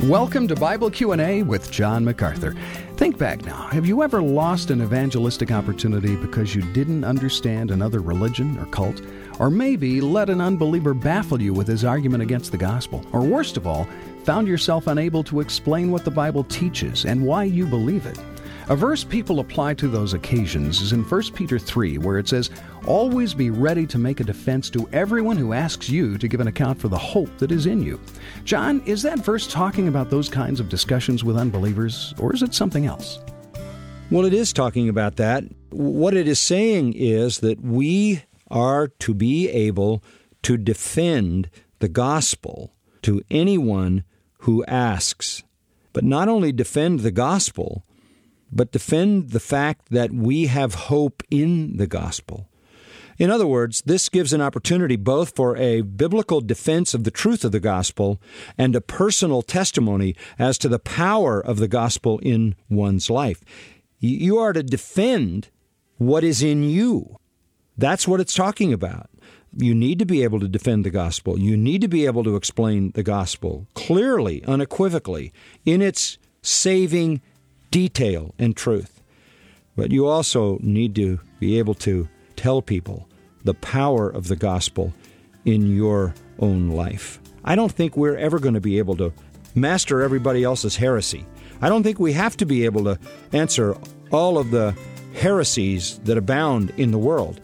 Welcome to Bible Q&A with John MacArthur. Think back now. Have you ever lost an evangelistic opportunity because you didn't understand another religion or cult? Or maybe let an unbeliever baffle you with his argument against the gospel? Or worst of all, found yourself unable to explain what the Bible teaches and why you believe it? A verse people apply to those occasions is in 1 Peter 3, where it says, Always be ready to make a defense to everyone who asks you to give an account for the hope that is in you. John, is that verse talking about those kinds of discussions with unbelievers, or is it something else? Well, it is talking about that. What it is saying is that we are to be able to defend the gospel to anyone who asks. But not only defend the gospel, but defend the fact that we have hope in the gospel. In other words, this gives an opportunity both for a biblical defense of the truth of the gospel and a personal testimony as to the power of the gospel in one's life. You are to defend what is in you. That's what it's talking about. You need to be able to defend the gospel. You need to be able to explain the gospel clearly, unequivocally, in its saving detail and truth. But you also need to be able to tell people the power of the gospel in your own life. I don't think we're ever going to be able to master everybody else's heresy. I don't think we have to be able to answer all of the heresies that abound in the world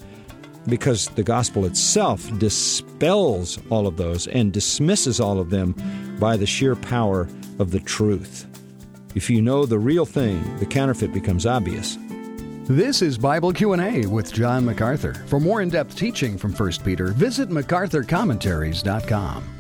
because the gospel itself dispels all of those and dismisses all of them by the sheer power of the truth. If you know the real thing, the counterfeit becomes obvious. This is Bible Q&A with John MacArthur. For more in-depth teaching from 1 Peter, visit macarthurcommentaries.com.